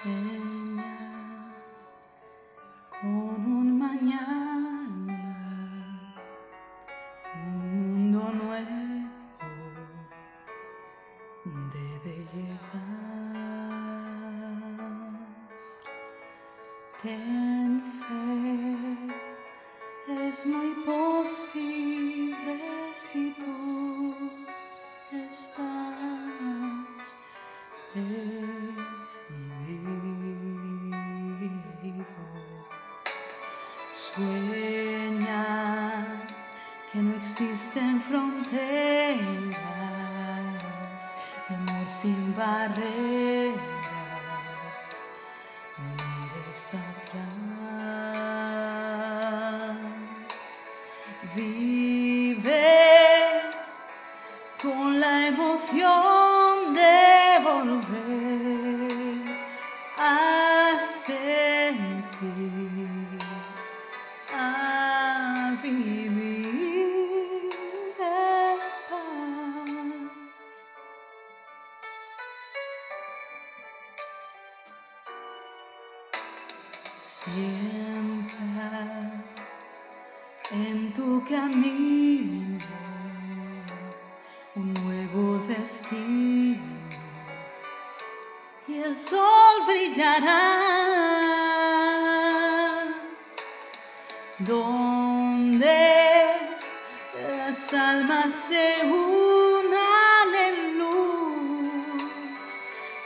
Sueña con un mañana, un mundo nuevo debe llegar. Ten fe, es muy posible Que no existen fronteras, de amor sin barreras, no mires atrás. Vive con la emoción de volver Siempre en tu camino un nuevo destino y el sol brillará. Donde las almas se unan en luz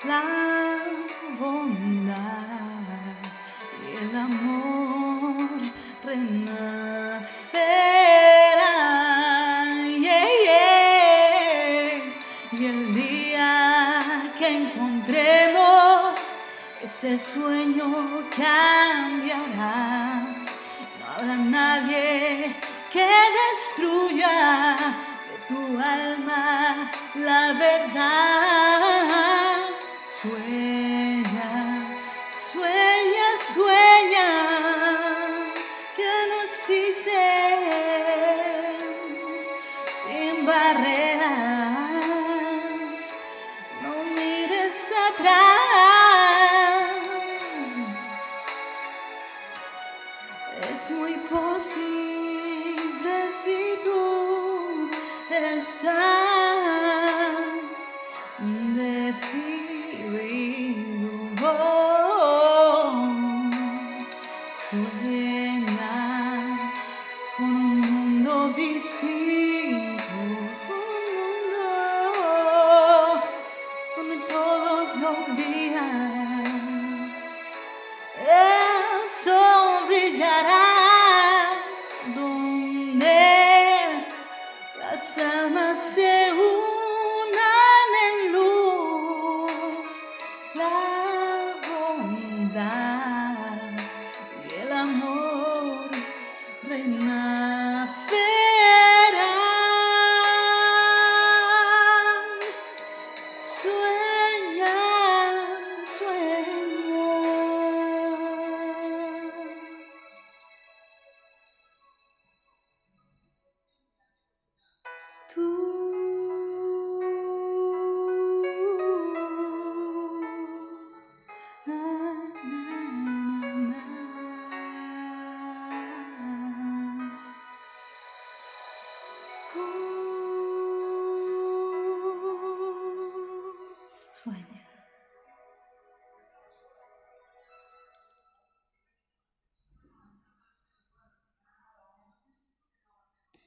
la bondad ese sueño cambiarás. No habrá nadie que destruya de tu alma la verdad. Sueña, sueña, sueña que no existe sin barreras. Es muy posible si tú estás decidido. Sueña con un mundo distinto, Sueña, Uh, Sueña.